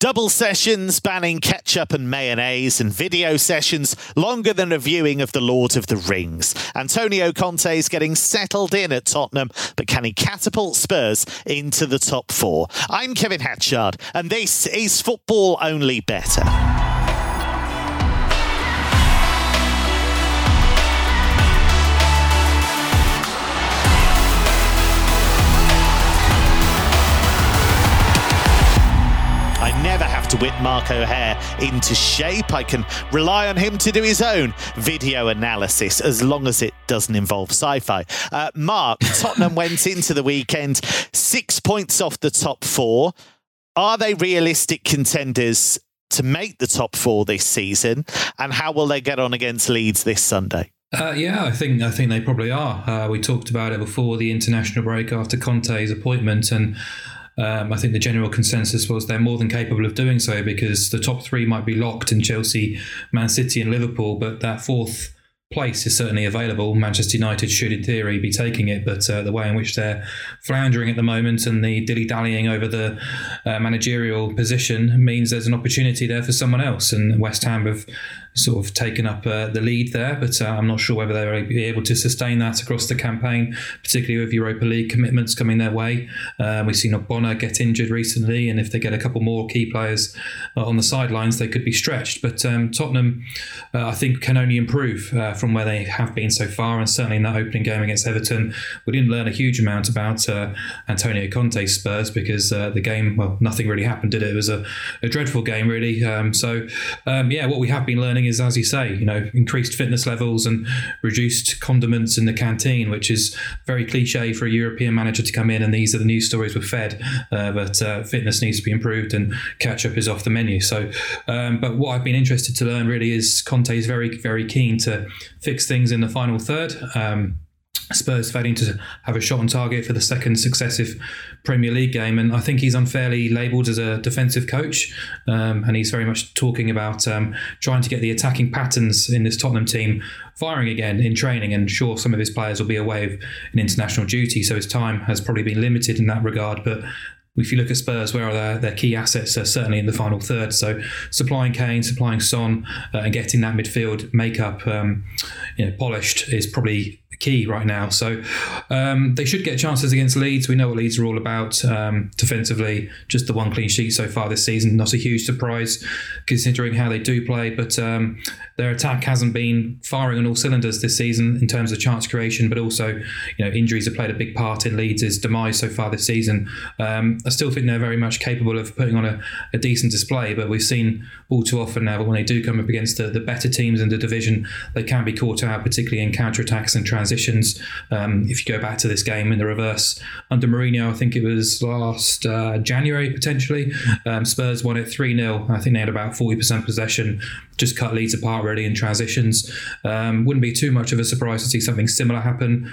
Double sessions banning ketchup and mayonnaise, and video sessions longer than a viewing of The Lord of the Rings. Antonio Conte is getting settled in at Tottenham, but can he catapult Spurs into the top four? I'm Kevin Hatchard, and this is Football Only Better. To whip Mark O'Haire into shape. I can rely on him to do his own video analysis as long as it doesn't involve sci fi. Uh, Mark, Tottenham went into the weekend six points off the top four. Are they realistic contenders to make the top four this season? And how will they get on against Leeds this Sunday? Uh, yeah, I think I think they probably are. Uh, we talked about it before the international break after Conte's appointment, and um, I think the general consensus was they're more than capable of doing so because the top three might be locked in Chelsea, Man City, and Liverpool, but that fourth place is certainly available. Manchester United should, in theory, be taking it, but uh, the way in which they're floundering at the moment and the dilly dallying over the uh, managerial position means there's an opportunity there for someone else. And West Ham have sort of taken up uh, the lead there, but uh, I'm not sure whether they'll be able to sustain that across the campaign, particularly with Europa League commitments coming their way. Uh, we've seen Ogbonna get injured recently, and if they get a couple more key players uh, on the sidelines, they could be stretched. But um, Tottenham, uh, I think, can only improve uh, from where they have been so far, and certainly in that opening game against Everton, we didn't learn a huge amount about Antonio Conte's Spurs because the game, well, nothing really happened, did it? It was a, a dreadful game, really. Um, so, um, yeah, what we have been learning is, as you say, you know, increased fitness levels and reduced condiments in the canteen, which is very cliche for a European manager to come in and these are the news stories we're fed. Uh, but uh, fitness needs to be improved and ketchup is off the menu. So, um, but what I've been interested to learn really is Conte is very, very keen to fix things in the final third. Um, Spurs failing to have a shot on target for the second successive Premier League game, and I think he's unfairly labelled as a defensive coach, um, and he's very much talking about um, trying to get the attacking patterns in this Tottenham team firing again in training. And sure, some of his players will be away of international duty, so his time has probably been limited in that regard. But if you look at Spurs, where are their, their key assets are certainly in the final third. So supplying Kane, supplying Son, uh, and getting that midfield makeup um, you know, polished is probably key right now. So um, they should get chances against Leeds. We know what Leeds are all about um, defensively. Just the one clean sheet so far this season. Not a huge surprise considering how they do play, but um, their attack hasn't been firing on all cylinders this season in terms of chance creation, but also you know injuries have played a big part in Leeds' demise so far this season. Um, I still think they're very much capable of putting on a, a, decent display, but we've seen all too often now that when they do come up against the, the better teams in the division, they can be caught out, particularly in counter attacks and transitions transitions. Um, if you go back to this game in the reverse under Mourinho, I think it was last uh, January potentially. Um, Spurs won it 3 0. I think they had about 40% possession, just cut Leeds apart really in transitions. Um, wouldn't be too much of a surprise to see something similar happen.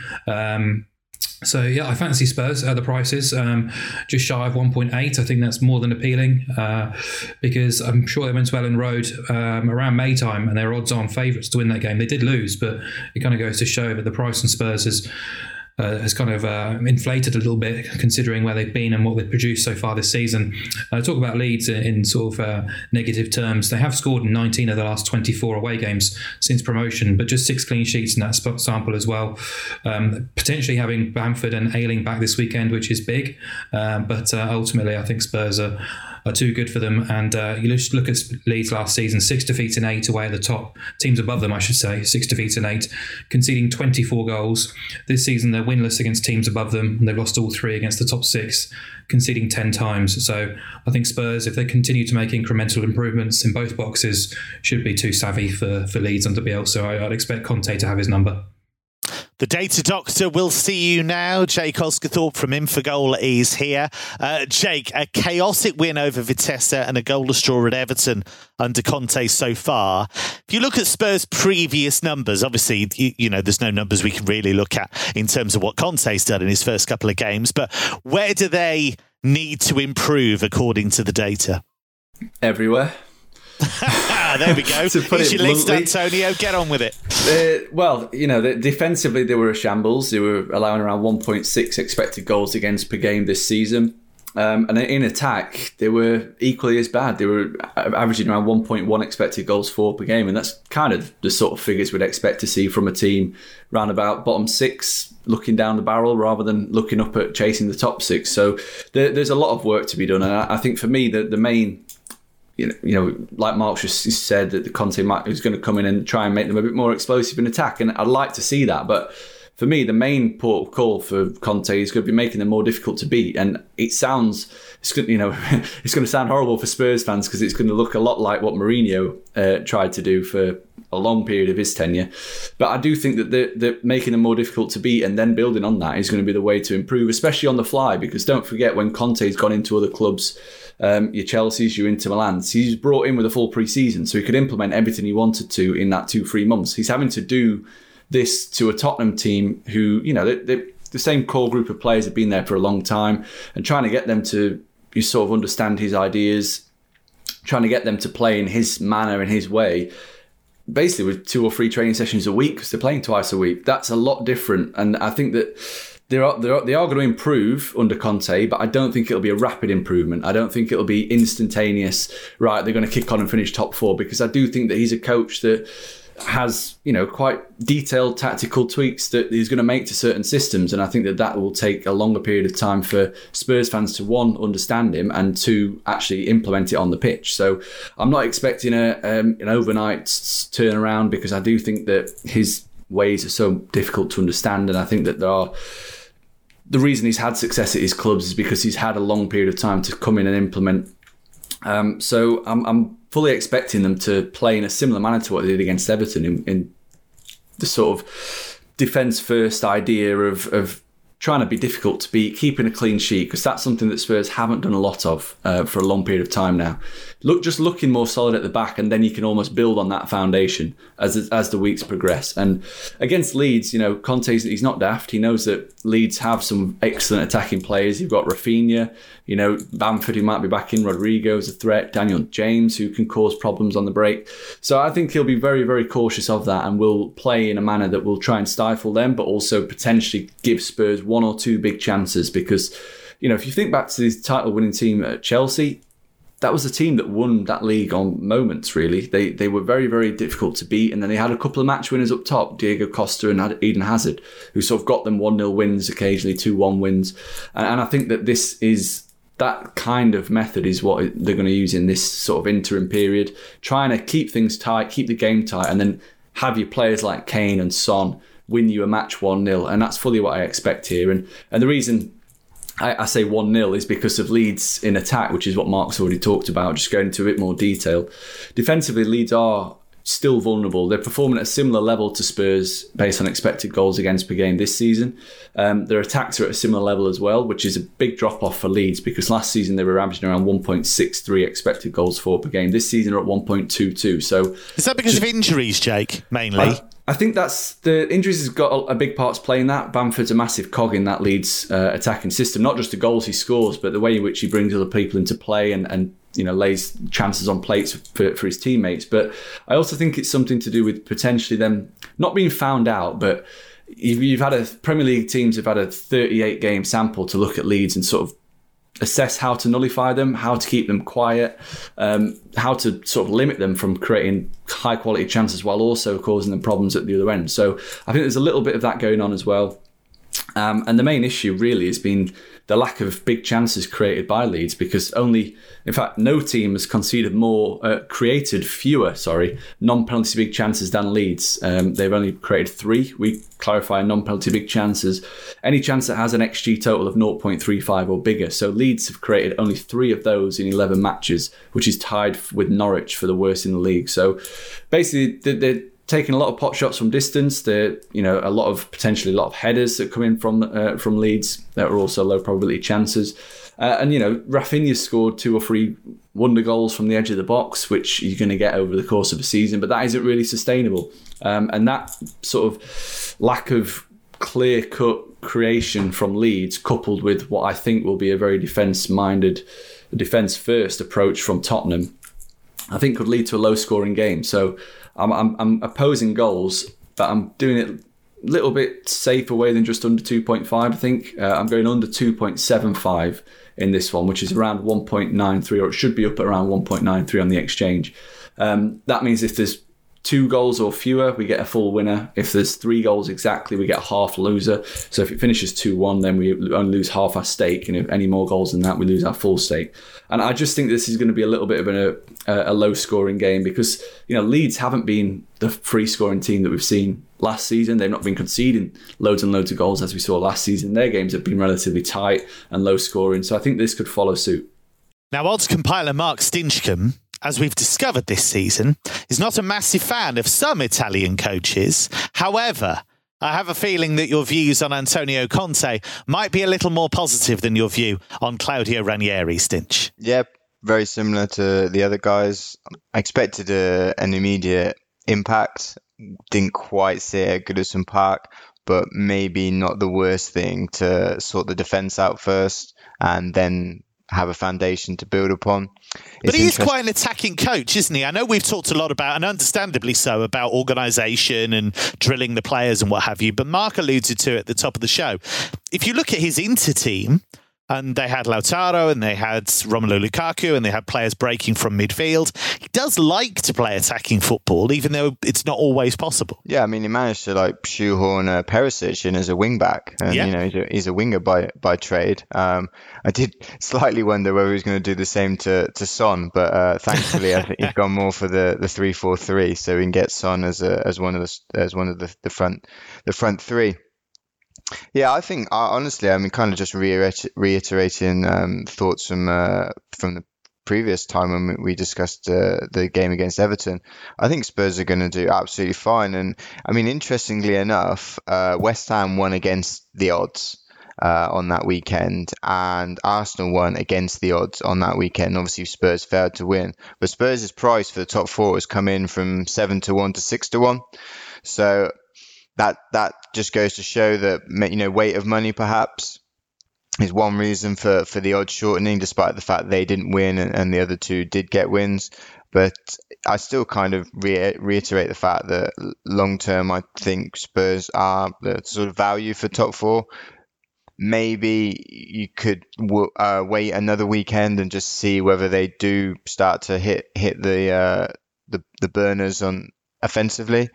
So yeah, I fancy Spurs at the prices, um, just shy of 1.8. I think that's more than appealing uh, because I'm sure they went to Elland Road um, around May time and they're odds-on favourites to win that game. They did lose, but it kind of goes to show that the price on Spurs is uh, has kind of uh, inflated a little bit considering where they've been and what they've produced so far this season. Uh, talk about Leeds in, in sort of uh, negative terms. They have scored in 19 of the last 24 away games since promotion, but just six clean sheets in that sample as well. Um, potentially having Bamford and Ayling back this weekend, which is big, um, but uh, ultimately I think Spurs are are too good for them. And uh, you just look at Leeds last season: six defeats and eight away at the top. Teams above them, I should say, six defeats and eight, conceding 24 goals. This season, they're winless against teams above them. And they've lost all three against the top six, conceding 10 times. So I think Spurs, if they continue to make incremental improvements in both boxes, should be too savvy for, for Leeds under Bielsa. I, I'd expect Conte to have his number. The data doctor will see you now. Jake Osgathorpe from Infogol is here. Uh, Jake, a chaotic win over Vitesse and a goalless draw at Everton under Conte so far. If you look at Spurs' previous numbers, obviously, you, you know, there's no numbers we can really look at in terms of what Conte's done in his first couple of games, but where do they need to improve according to the data? Everywhere. there we go. to put Here's it your list, Antonio. Get on with it. Uh, well, you know, defensively they were a shambles. They were allowing around 1.6 expected goals against per game this season. Um, and in attack, they were equally as bad. They were averaging around 1.1 expected goals for per game, and that's kind of the sort of figures we'd expect to see from a team round about bottom six, looking down the barrel rather than looking up at chasing the top six. So there, there's a lot of work to be done, and I, I think for me, the, the main you know, you know, like Mark just said that the Conte is going to come in and try and make them a bit more explosive in attack, and I'd like to see that. But for me, the main port call for Conte is going to be making them more difficult to beat. And it sounds, it's going, you know, it's going to sound horrible for Spurs fans because it's going to look a lot like what Mourinho uh, tried to do for a long period of his tenure. But I do think that the, the making them more difficult to beat and then building on that is going to be the way to improve, especially on the fly. Because don't forget when Conte's gone into other clubs um, your Chelsea's, your Inter Milan's. He's brought in with a full pre-season, so he could implement everything he wanted to in that two, three months. He's having to do this to a Tottenham team who, you know, they, they, the same core group of players have been there for a long time, and trying to get them to you sort of understand his ideas, trying to get them to play in his manner and his way basically with two or three training sessions a week because they're playing twice a week. That's a lot different, and I think that they are, they are they are going to improve under Conte, but I don't think it'll be a rapid improvement. I don't think it'll be instantaneous. Right, they're going to kick on and finish top four because I do think that he's a coach that has you know quite detailed tactical tweaks that he's going to make to certain systems, and I think that that will take a longer period of time for Spurs fans to one understand him and to actually implement it on the pitch. So I'm not expecting a um, an overnight turnaround because I do think that his ways are so difficult to understand, and I think that there are the reason he's had success at his clubs is because he's had a long period of time to come in and implement. Um, so I'm, I'm, fully expecting them to play in a similar manner to what they did against Everton in, in the sort of defence first idea of, of trying to be difficult to beat, keeping a clean sheet, because that's something that Spurs haven't done a lot of uh, for a long period of time now. Look, just looking more solid at the back, and then you can almost build on that foundation as as the weeks progress. And against Leeds, you know, Conte's he's not daft. He knows that Leeds have some excellent attacking players. You've got Raphinha, you know, Bamford who might be back in, Rodrigo as a threat, Daniel James who can cause problems on the break. So I think he'll be very, very cautious of that and will play in a manner that will try and stifle them, but also potentially give Spurs one or two big chances because, you know, if you think back to his title winning team at Chelsea, that was a team that won that league on moments. Really, they they were very very difficult to beat, and then they had a couple of match winners up top, Diego Costa and Eden Hazard, who sort of got them one 0 wins occasionally, two one wins, and, and I think that this is that kind of method is what they're going to use in this sort of interim period, trying to keep things tight, keep the game tight, and then have your players like Kane and Son win you a match 1 0. And that's fully what I expect here. And, and the reason I, I say 1 0 is because of Leeds in attack, which is what Mark's already talked about, just going into a bit more detail. Defensively, Leeds are still vulnerable. They're performing at a similar level to Spurs based on expected goals against per game this season. Um, their attacks are at a similar level as well, which is a big drop off for Leeds because last season they were averaging around 1.63 expected goals for per game. This season are at 1.22. So is that because just, of injuries, Jake? Mainly. I, I think that's the injuries has got a, big part to play in that. Bamford's a massive cog in that Leeds uh, attacking system, not just the goals he scores, but the way in which he brings other people into play and, and you know lays chances on plates for, for his teammates. But I also think it's something to do with potentially them not being found out, but you've, had a Premier League teams have had a 38 game sample to look at Leeds and sort of assess how to nullify them, how to keep them quiet, um, how to sort of limit them from creating high quality chances while also causing them problems at the other end. So I think there's a little bit of that going on as well. Um, and the main issue really has been the lack of big chances created by Leeds because only, in fact, no team has conceded more, uh, created fewer, sorry, non-penalty big chances than Leeds. Um, they've only created three. We clarify non-penalty big chances. Any chance that has an XG total of 0.35 or bigger. So Leeds have created only three of those in 11 matches, which is tied with Norwich for the worst in the league. So basically, they're taking a lot of pot shots from distance. There, you know, a lot of potentially a lot of headers that come in from uh, from Leeds that are also low probability chances. Uh, and you know, Raphinha scored two or three wonder goals from the edge of the box, which you're going to get over the course of a season, but that isn't really sustainable. Um, and that sort of lack of clear cut creation from Leeds, coupled with what I think will be a very defence minded, defence first approach from Tottenham, I think could lead to a low scoring game. So I'm, I'm, I'm opposing goals, but I'm doing it a little bit safer way than just under 2.5. I think uh, I'm going under 2.75 in this one, which is around 1.93, or it should be up around 1.93 on the exchange. Um, that means if there's two goals or fewer, we get a full winner. If there's three goals exactly, we get half loser. So if it finishes 2 1, then we only lose half our stake. And if any more goals than that, we lose our full stake. And I just think this is going to be a little bit of a, a low scoring game because, you know, Leeds haven't been the free scoring team that we've seen last season. They've not been conceding loads and loads of goals as we saw last season. Their games have been relatively tight and low scoring. So I think this could follow suit. Now, odds compiler Mark Stinchcombe as we've discovered this season, is not a massive fan of some Italian coaches. However, I have a feeling that your views on Antonio Conte might be a little more positive than your view on Claudio Ranieri, Stinch. Yep, very similar to the other guys. I expected a, an immediate impact. Didn't quite see it at Goodison Park, but maybe not the worst thing to sort the defence out first and then have a foundation to build upon. But he is quite an attacking coach, isn't he? I know we've talked a lot about, and understandably so, about organisation and drilling the players and what have you. But Mark alluded to it at the top of the show. If you look at his inter team, and they had Lautaro and they had Romelu Lukaku and they had players breaking from midfield. He does like to play attacking football, even though it's not always possible. Yeah, I mean, he managed to like shoehorn uh, Perisic in as a wing back, and yeah. you know he's a, he's a, winger by by trade. Um, I did slightly wonder whether he was going to do the same to, to Son, but uh, thankfully I think he's gone more for the, the three four three, so we can get Son as a, as one of the as one of the, the front the front three. Yeah, I think honestly, I mean, kind of just reiter- reiterating um, thoughts from uh, from the previous time when we discussed uh, the game against Everton. I think Spurs are going to do absolutely fine, and I mean, interestingly enough, uh, West Ham won against the odds. Uh, on that weekend, and Arsenal won against the odds on that weekend. Obviously, Spurs failed to win, but Spurs' price for the top four has come in from seven to one to six to one. So that that just goes to show that you know weight of money perhaps is one reason for, for the odds shortening, despite the fact they didn't win and, and the other two did get wins. But I still kind of re- reiterate the fact that long term, I think Spurs are the sort of value for top four. Maybe you could w- uh, wait another weekend and just see whether they do start to hit hit the uh, the, the burners on offensively.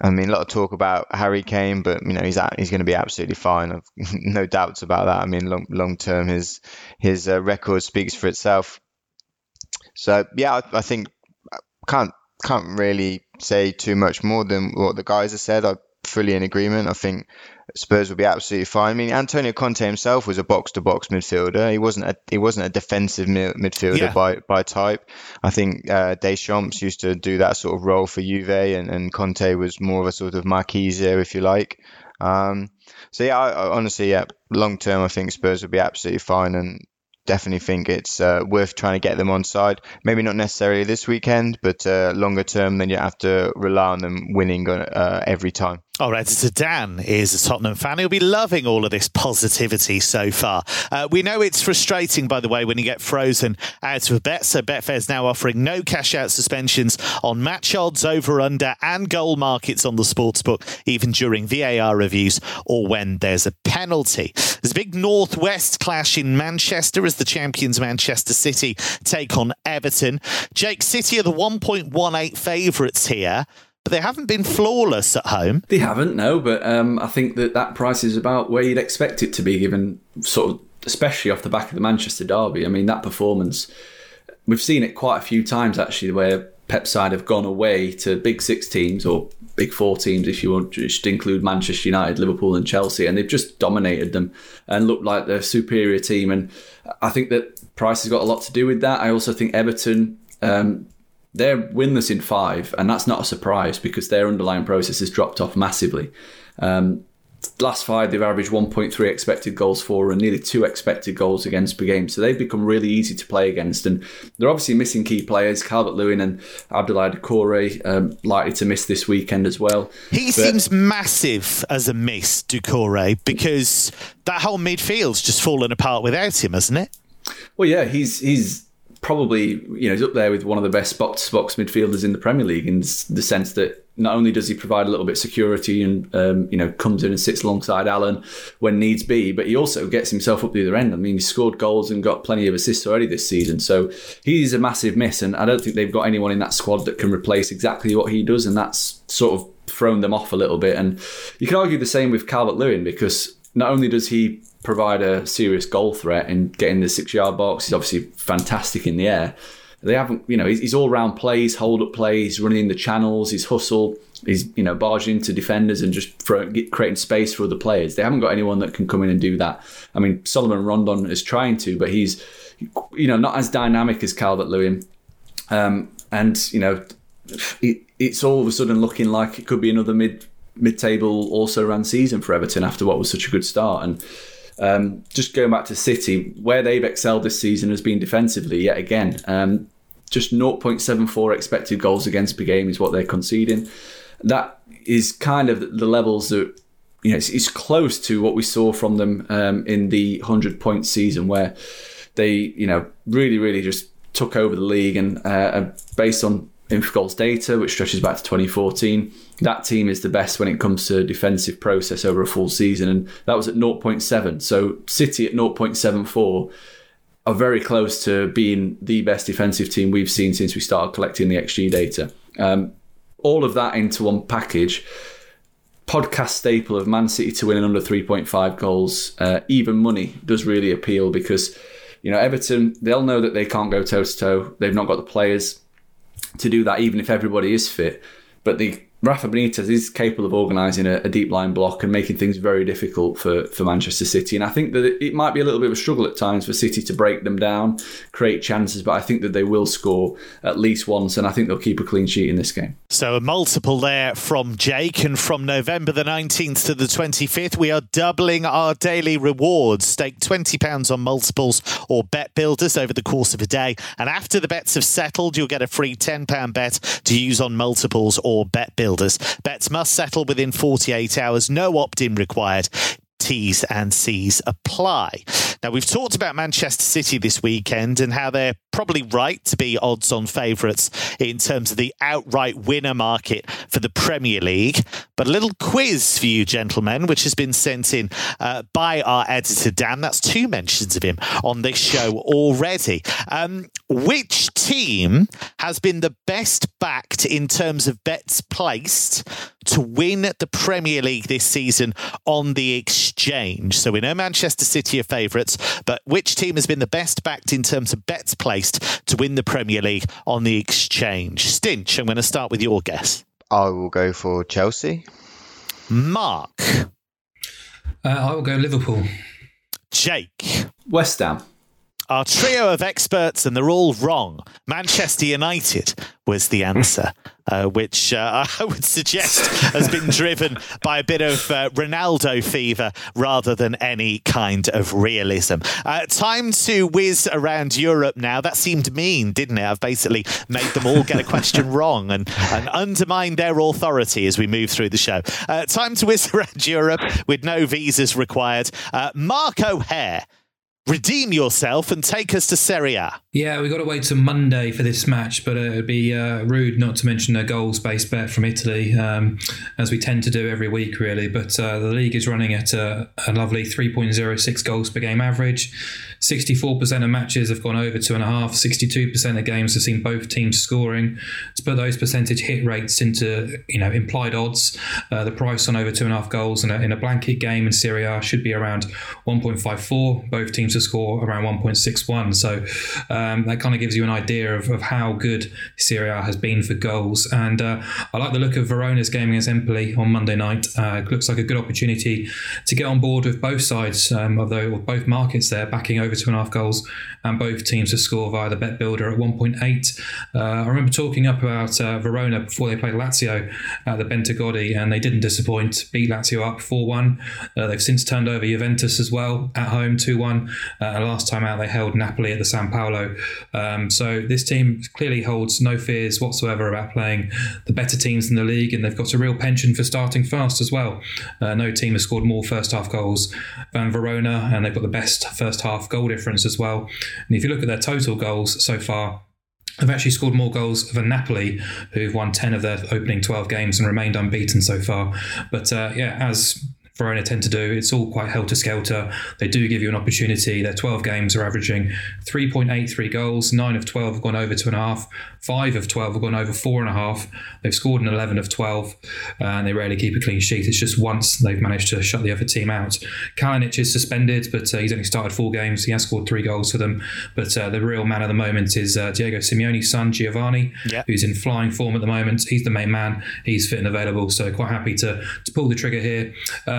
I mean, a lot of talk about Harry Kane, but you know he's at, he's going to be absolutely fine. I've no doubts about that. I mean, long long term, his his uh, record speaks for itself. So yeah, I, I think I uh, can't can't really say too much more than what the guys have said. I'm fully in agreement. I think Spurs will be absolutely fine. I mean, Antonio Conte himself was a box to box midfielder. He wasn't a he wasn't a defensive midfielder yeah. by by type. I think uh, Deschamps used to do that sort of role for Juve, and, and Conte was more of a sort of Marchisio, if you like. Um, so yeah, I, I honestly, yeah, long term, I think Spurs will be absolutely fine, and definitely think it's uh, worth trying to get them on side. Maybe not necessarily this weekend, but uh, longer term, then you have to rely on them winning uh, every time. Right, so Dan is a Tottenham fan. He'll be loving all of this positivity so far. Uh, we know it's frustrating, by the way, when you get frozen out of a bet. So Betfair's now offering no cash out suspensions on match odds, over under, and goal markets on the sportsbook, even during VAR reviews or when there's a penalty. There's a big northwest clash in Manchester as the champions Manchester City take on Everton. Jake City are the 1.18 favourites here but they haven't been flawless at home. They haven't, no. But um, I think that that price is about where you'd expect it to be, given sort of, especially off the back of the Manchester derby. I mean, that performance, we've seen it quite a few times actually, where Pep side have gone away to big six teams or big four teams, if you want just include Manchester United, Liverpool, and Chelsea, and they've just dominated them and looked like the superior team. And I think that Price has got a lot to do with that. I also think Everton. Um, they're winless in five, and that's not a surprise because their underlying process has dropped off massively. Um, last five, they've averaged 1.3 expected goals for and nearly two expected goals against per game. So they've become really easy to play against. And they're obviously missing key players. Calvert Lewin and Abdoulaye Doucouré um, likely to miss this weekend as well. He but, seems massive as a miss, Doucouré, because that whole midfield's just fallen apart without him, hasn't it? Well, yeah, he's he's probably you know he's up there with one of the best box box midfielders in the Premier League in the sense that not only does he provide a little bit of security and um, you know comes in and sits alongside Allen when needs be, but he also gets himself up the other end. I mean, he scored goals and got plenty of assists already this season, so he's a massive miss. And I don't think they've got anyone in that squad that can replace exactly what he does, and that's sort of thrown them off a little bit. And you can argue the same with Calvert Lewin because not only does he provide a serious goal threat and get in the six yard box, he's obviously fantastic in the air. They haven't, you know, he's, all round plays, hold up plays, running in the channels, he's hustle, he's, you know, barging into defenders and just throw, creating space for other players. They haven't got anyone that can come in and do that. I mean, Salomon Rondon is trying to, but he's, you know, not as dynamic as Calvert Lewin. Um, and, you know, it, it's all of a sudden looking like it could be another mid mid table also ran season for Everton after what was such a good start. And um, just going back to City, where they've excelled this season has been defensively yet again. Um, just 0.74 expected goals against per game is what they're conceding. That is kind of the levels that you know it's, it's close to what we saw from them um, in the 100 point season, where they you know really really just took over the league and uh, based on Infogol's data, which stretches back to 2014. That team is the best when it comes to defensive process over a full season, and that was at 0.7. So City at 0.74 are very close to being the best defensive team we've seen since we started collecting the XG data. Um, all of that into one package. Podcast staple of Man City to win in under 3.5 goals, uh, even money does really appeal because, you know, Everton, they'll know that they can't go toe to toe. They've not got the players to do that, even if everybody is fit. But the Rafa Benitez is capable of organising a, a, deep line block and making things very difficult for, for Manchester City. And I think that it, it, might be a little bit of a struggle at times for City to break them down, create chances, but I think that they will score at least once, and I think they'll keep a clean sheet in this game. So a multiple there from Jake, and from November the 19th to the 25th, we are doubling our daily rewards. Stake £20 on multiples or bet builders over the course of a day. And after the bets have settled, you'll get a free £10 bet to use on multiples or bet builders builders. Bets must settle within 48 hours, no opt in required. T's and C's apply. Now, we've talked about Manchester City this weekend and how they're probably right to be odds on favourites in terms of the outright winner market for the Premier League. But a little quiz for you, gentlemen, which has been sent in uh, by our editor, Dan. That's two mentions of him on this show already. Um, which team has been the best backed in terms of bets placed to win the Premier League this season on the exchange? So we know Manchester City are favourites, but which team has been the best backed in terms of bets placed to win the Premier League on the exchange? Stinch, I'm going to start with your guess. I will go for Chelsea. Mark. Uh, I will go Liverpool. Jake. West Ham. Our trio of experts, and they're all wrong. Manchester United was the answer, uh, which uh, I would suggest has been driven by a bit of uh, Ronaldo fever rather than any kind of realism. Uh, time to whiz around Europe now. That seemed mean, didn't it? I've basically made them all get a question wrong and, and undermine their authority as we move through the show. Uh, time to whiz around Europe with no visas required. Uh, Mark O'Haire redeem yourself and take us to Serie A. Yeah, we've got to wait till Monday for this match, but it'd be uh, rude not to mention a goals based bet from Italy, um, as we tend to do every week, really. But uh, the league is running at a, a lovely 3.06 goals per game average. 64% of matches have gone over two and a half. 62% of games have seen both teams scoring. To put those percentage hit rates into you know implied odds, uh, the price on over two and a half goals in a, in a blanket game in Serie A should be around 1.54. Both teams to score around 1.61. So um, that kind of gives you an idea of, of how good Serie A has been for goals. And uh, I like the look of Verona's game against Empoli on Monday night. Uh, it looks like a good opportunity to get on board with both sides um, the, both markets there, backing over two and a half goals and both teams to score via the bet builder at 1.8. Uh, I remember talking up about uh, Verona before they played Lazio at the Bentegodi and they didn't disappoint, beat Lazio up 4 1. Uh, they've since turned over Juventus as well at home 2 1. Uh, last time out, they held Napoli at the San Paolo ago. Um, so this team clearly holds no fears whatsoever about playing the better teams in the league, and they've got a real penchant for starting fast as well. Uh, no team has scored more first half goals than Verona, and they've got the best first half goal difference as well. And if you look at their total goals so far, They've actually scored more goals than Napoli, who've won 10 of their opening 12 games and remained unbeaten so far. But uh, yeah, as Verona tend to do. It's all quite helter skelter. They do give you an opportunity. Their 12 games are averaging 3.83 goals. Nine of 12 have gone over two and a half. Five of 12 have gone over four and a half. They've scored an 11 of 12, uh, and they rarely keep a clean sheet. It's just once they've managed to shut the other team out. Kalinic is suspended, but uh, he's only started four games. He has scored three goals for them. But uh, the real man of the moment is uh, Diego Simeone's son, Giovanni, yeah. who's in flying form at the moment. He's the main man. He's fit and available, so quite happy to, to pull the trigger here.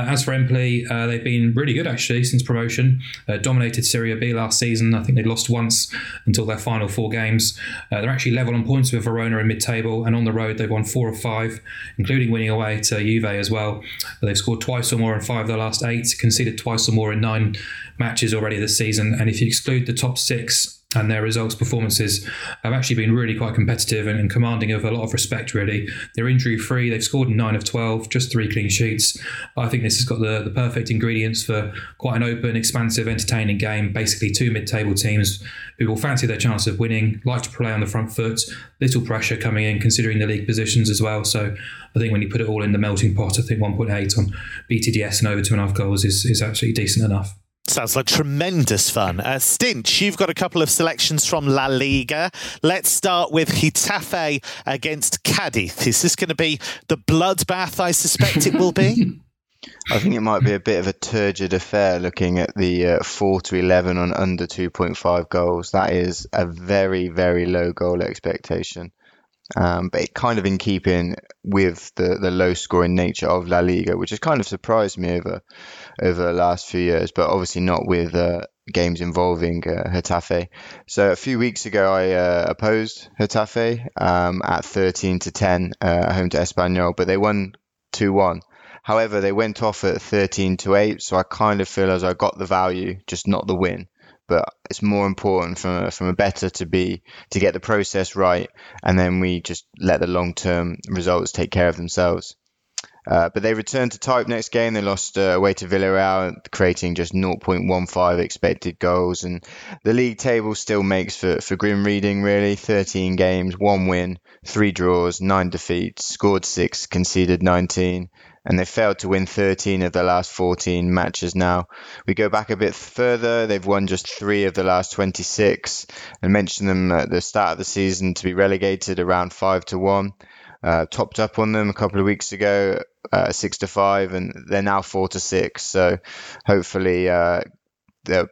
As for Empoli, uh, they've been really good actually since promotion. Uh, dominated Serie B last season. I think they lost once until their final four games. Uh, they're actually level on points with Verona in mid-table, and on the road they've won four of five, including winning away to Juve as well. They've scored twice or more in five of their last eight, conceded twice or more in nine matches already this season. And if you exclude the top six and their results performances have actually been really quite competitive and, and commanding of a lot of respect really. They're injury free. They've scored 9 of 12 just three clean sheets. I think this has got the, the perfect ingredients for quite an open expansive entertaining game. Basically two mid-table teams who will fancy their chance of winning like to play on the front foot. Little pressure coming in considering the league positions as well. So i think when you put it all in the melting pot i think 1.8 on BTTS and over two and a half goals is, is absolutely decent enough Sounds like tremendous fun. Uh, Stinch, you've got a couple of selections from La Liga. Let's start with Getafe against Cadiz. Is this going to be the bloodbath I suspect it will be? I think it might be a bit of a turgid affair looking at the uh, 4 to 11 on under 2.5 goals. That is a very, very low goal expectation. Um, but it kind of in keeping with the, the low scoring nature of La Liga, which has kind of surprised me over over the last few years, but obviously not with uh, games involving uh, Getafe. So a few weeks ago, I uh, opposed Getafe um, at 13 to 10 uh, home to Espanyol, but they won 2 1. However, they went off at 13 to 8, so I kind of feel as I got the value, just not the win but it's more important from a, from a better to be to get the process right, and then we just let the long term results take care of themselves. Uh, but they returned to type next game. They lost uh, away to Villarreal, creating just 0.15 expected goals. And the league table still makes for, for grim reading, really. 13 games, one win, three draws, nine defeats, scored six, conceded 19 and they've failed to win 13 of the last 14 matches now. We go back a bit further, they've won just three of the last 26 and mentioned them at the start of the season to be relegated around 5 to 1. Uh, topped up on them a couple of weeks ago, uh, 6 to 5, and they're now 4 to 6. So hopefully uh, they'll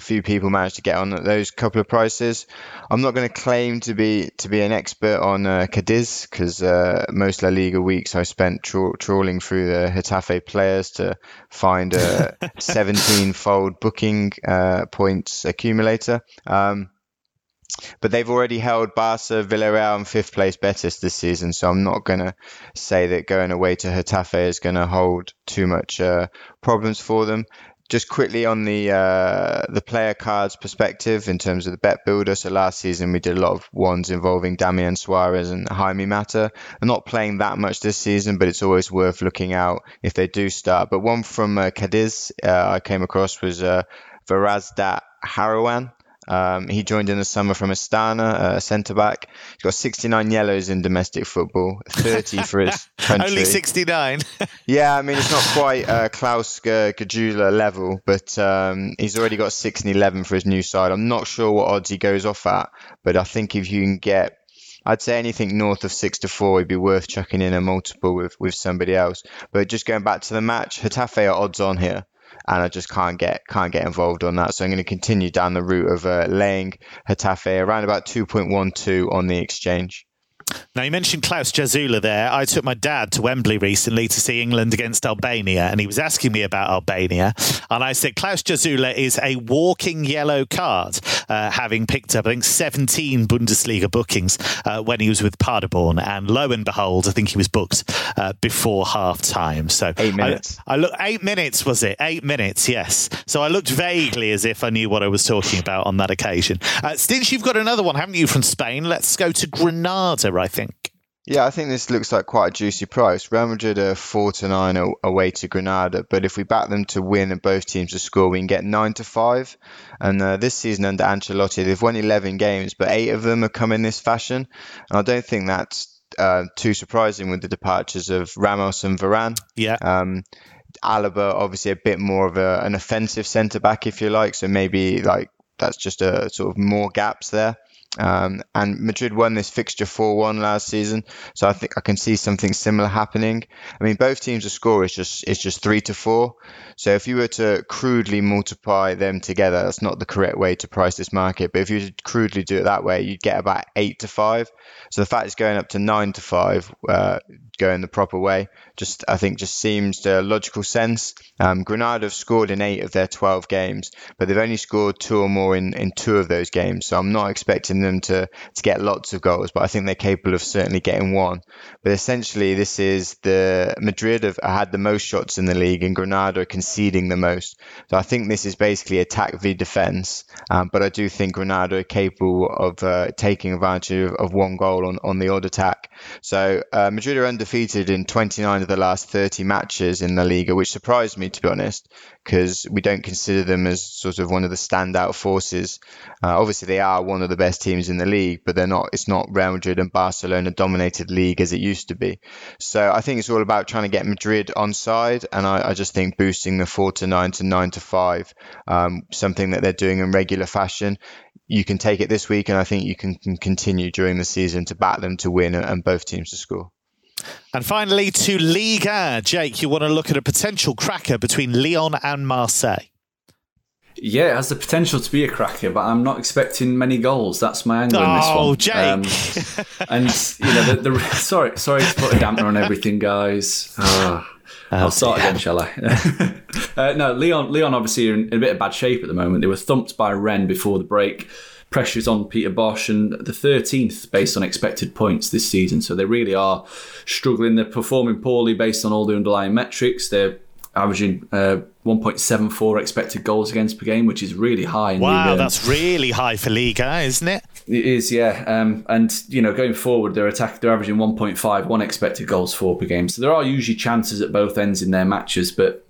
a few people managed to get on at those couple of prices. I'm not going to claim to be to be an expert on uh, Cadiz because uh, most La Liga weeks I spent tra- trawling through the Getafe players to find a 17-fold booking uh, points accumulator. Um, but they've already held Barca, Villarreal, and fifth place Betis this season, so I'm not going to say that going away to Getafe is going to hold too much uh, problems for them just quickly on the uh, the player cards perspective in terms of the bet builder. So last season we did a lot of ones involving Damian Suarez and Jaime Mata. I'm not playing that much this season, but it's always worth looking out if they do start. But one from uh, Cadiz uh, I came across was uh, Varazdat Haroyan. Um, he joined in the summer from Astana, uh, centre back. He's got 69 yellows in domestic football, 30 for his country. Only 69. yeah, I mean it's not quite uh, Klaus Gjasula level, but um, he's already got 6 and 11 for his new side. I'm not sure what odds he goes off at, but I think if you can get I'd say anything north of six to four would be worth chucking in a multiple with, with somebody else. But just going back to the match, Getafe are odds on here and I just can't get can't get involved on that. So I'm going to continue down the route of uh, laying Getafe around about 2.12 on the exchange. Now, you mentioned Klaus Gjasula there. I took my dad to Wembley recently to see England against Albania, and he was asking me about Albania. And I said, Klaus Gjasula is a walking yellow card, uh, having picked up, I think, 17 Bundesliga bookings uh, when he was with Paderborn. And lo and behold, I think he was booked uh, before half time. So eight minutes. I, I look eight minutes, was it? Eight minutes, yes. So I looked vaguely as if I knew what I was talking about on that occasion. Uh, Stinch you've got another one, haven't you, from Spain? Let's go to Granada, I think. Yeah, I think this looks like quite a juicy price. Real Madrid are four to nine away to Granada, but if we back them to win and both teams to score, we can get nine to five. And uh, this season under Ancelotti, they've won eleven games, but eight of them have come in this fashion. And I don't think that's uh, too surprising with the departures of Ramos and Varane. Yeah. Um, Alaba, obviously a bit more of a, an offensive centre back, if you like. So maybe like that's just a sort of more gaps there. Um, and Madrid won this fixture 4 1 last season. So I think I can see something similar happening. I mean, both teams' score is just is just 3 to 4. So if you were to crudely multiply them together, that's not the correct way to price this market. But if you crudely do it that way, you'd get about 8 to 5. So the fact it's going up to 9 to 5, uh, going the proper way, just I think just seems the logical sense. Um, Granada have scored in eight of their 12 games, but they've only scored two or more in, in two of those games. So I'm not expecting them to, to get lots of goals, but I think they're capable of certainly getting one. But essentially, this is the Madrid have had the most shots in the league, and Granada are conceding the most. So I think this is basically attack v defence. Um, but I do think Granada are capable of uh, taking advantage of, of, one goal on, on the odd attack. So uh, Madrid are undefeated in 29 of the last 30 matches in the Liga, which surprised me to be honest, because we don't consider them as sort of one of the standout forces. Uh, obviously, they are one of the best teams in the league, but they're not. It's not Real Madrid and Barcelona dominated league as it used to be. So I think it's all about trying to get Madrid on side, and I, I just think boosting the four to nine to nine to five, um, something that they're doing in regular fashion. You can take it this week, and I think you can, can continue during the season to back them to win and both teams to score. And finally, to Ligue Liga. Jake, you want to look at a potential cracker between Lyon and Marseille? Yeah, it has the potential to be a cracker, but I'm not expecting many goals. That's my angle oh, in this one. Oh, Jake! Um, and you know, the, the, sorry, sorry to put a damper on everything, guys. Oh, I'll start again, shall I? uh, no, Lyon. Lyon obviously are in, in a bit of bad shape at the moment. They were thumped by Rennes before the break pressures on Peter Bosz and the 13th based on expected points this season. So they really are struggling. They're performing poorly based on all the underlying metrics. They're averaging uh, 1.74 expected goals against per game, which is really high. wow, that's really high for Liga, isn't it? It is, yeah. Um, and you know, going forward, they're attack they're averaging 1.5 one expected goals for per game. So there are usually chances at both ends in their matches, but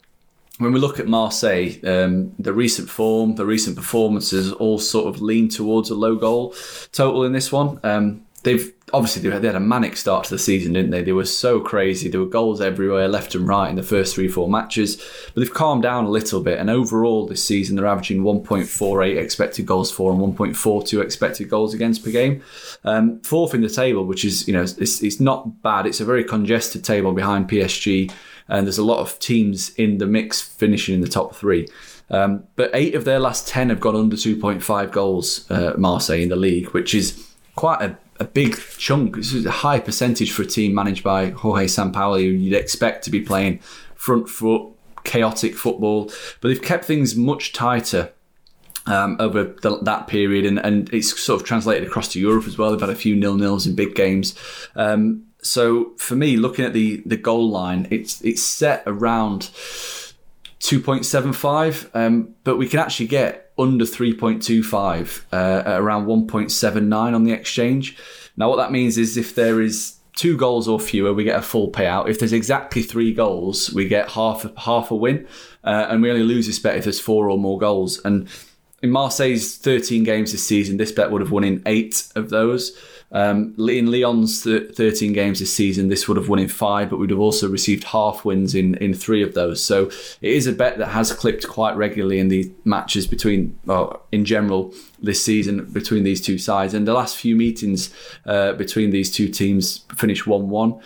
when we look at Marseille, um, the recent form, the recent performances all sort of lean towards a low goal total in this one. Um, they've obviously they had a manic start to the season, didn't they? They were so crazy. There were goals everywhere, left and right in the first three, four matches. But they've calmed down a little bit, and overall this season they're averaging 1.48 expected goals for and 1.42 expected goals against per game. Um, fourth in the table, which is you know it's, it's not bad. It's a very congested table behind PSG and there's a lot of teams in the mix finishing in the top three. Um, but eight of their last ten have gone under 2.5 goals, uh, Marseille in the league, which is quite a, a big chunk. This is a high percentage for a team managed by Jorge Sampaoli, who you'd expect to be playing front foot, chaotic football. But they've kept things much tighter um, over the, that period, and, and it's sort of translated across to Europe as well. They've had a few nil nils in big games. Um, so for me, looking at the the goal line, it's it's set around 2.75, um, but we can actually get under 3.25 uh, around 1.79 on the exchange. Now, what that means is if there is two goals or fewer, we get a full payout. If there's exactly three goals, we get half half a win, uh, and we only lose this bet if there's four or more goals. And in Marseille's 13 games this season, this bet would have won in eight of those. Um, in Lyon's 13 games this season, this would have won in five, but we'd have also received half wins in, in three of those. So it is a bet that has clipped quite regularly in the matches between, well, in general, this season between these two sides. And the last few meetings uh, between these two teams finished 1 1.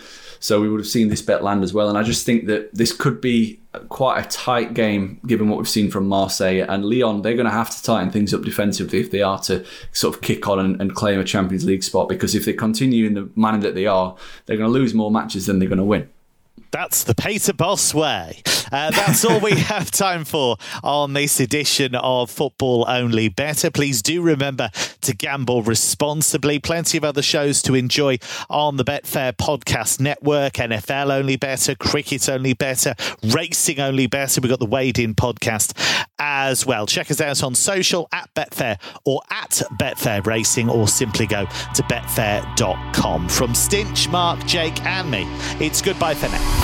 So we would have seen this bet land as well. And I just think that this could be quite a tight game given what we've seen from Marseille and Lyon. They're going to have to tighten things up defensively if they are to sort of kick on and, and claim a Champions League spot. Because if they continue in the manner that they are, they're going to lose more matches than they're going to win. That's the Peter Bosz way. Uh, that's all we have time for on this edition of Football Only Better. Please do remember to gamble responsibly. Plenty of other shows to enjoy on the Betfair Podcast Network NFL Only Better, Cricket Only Better, Racing Only Better. We've got the Wade In podcast as well. Check us out on social at Betfair or at Betfair Racing or simply go to betfair.com. From Stinch, Mark, Jake, and me, it's goodbye for now.